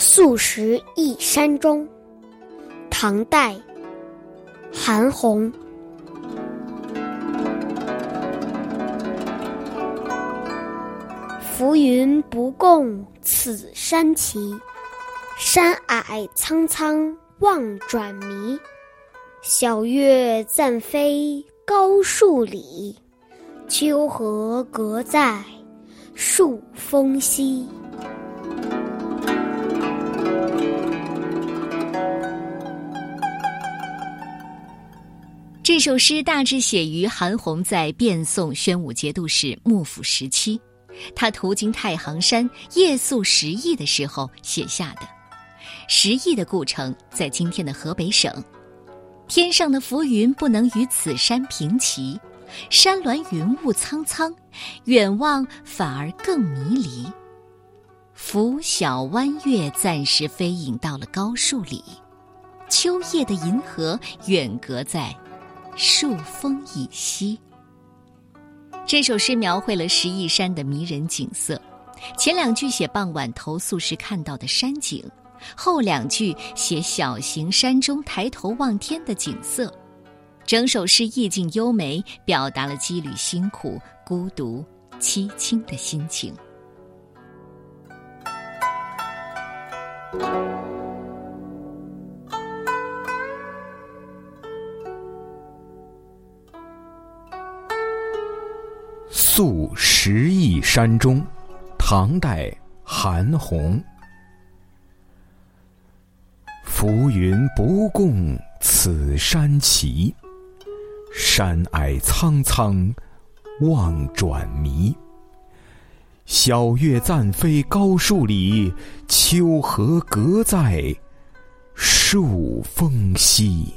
素食忆山中，唐代，韩翃。浮云不共此山齐，山霭苍苍望转迷。晓月暂飞高树里，秋荷隔在树峰西。这首诗大致写于韩翃在变宋宣武节度使幕府时期，他途经太行山夜宿石邑的时候写下的。石邑的故城在今天的河北省。天上的浮云不能与此山平齐，山峦云雾苍苍，远望反而更迷离。拂晓弯月暂时飞隐到了高树里，秋夜的银河远隔在。树峰以西，这首诗描绘了石义山的迷人景色。前两句写傍晚投宿时看到的山景，后两句写小型山中抬头望天的景色。整首诗意境优美，表达了羁旅辛苦、孤独、凄清的心情。宿石邑山中，唐代韩翃。浮云不共此山齐，山霭苍苍望转迷。晓月暂飞高树里，秋荷隔在树峰西。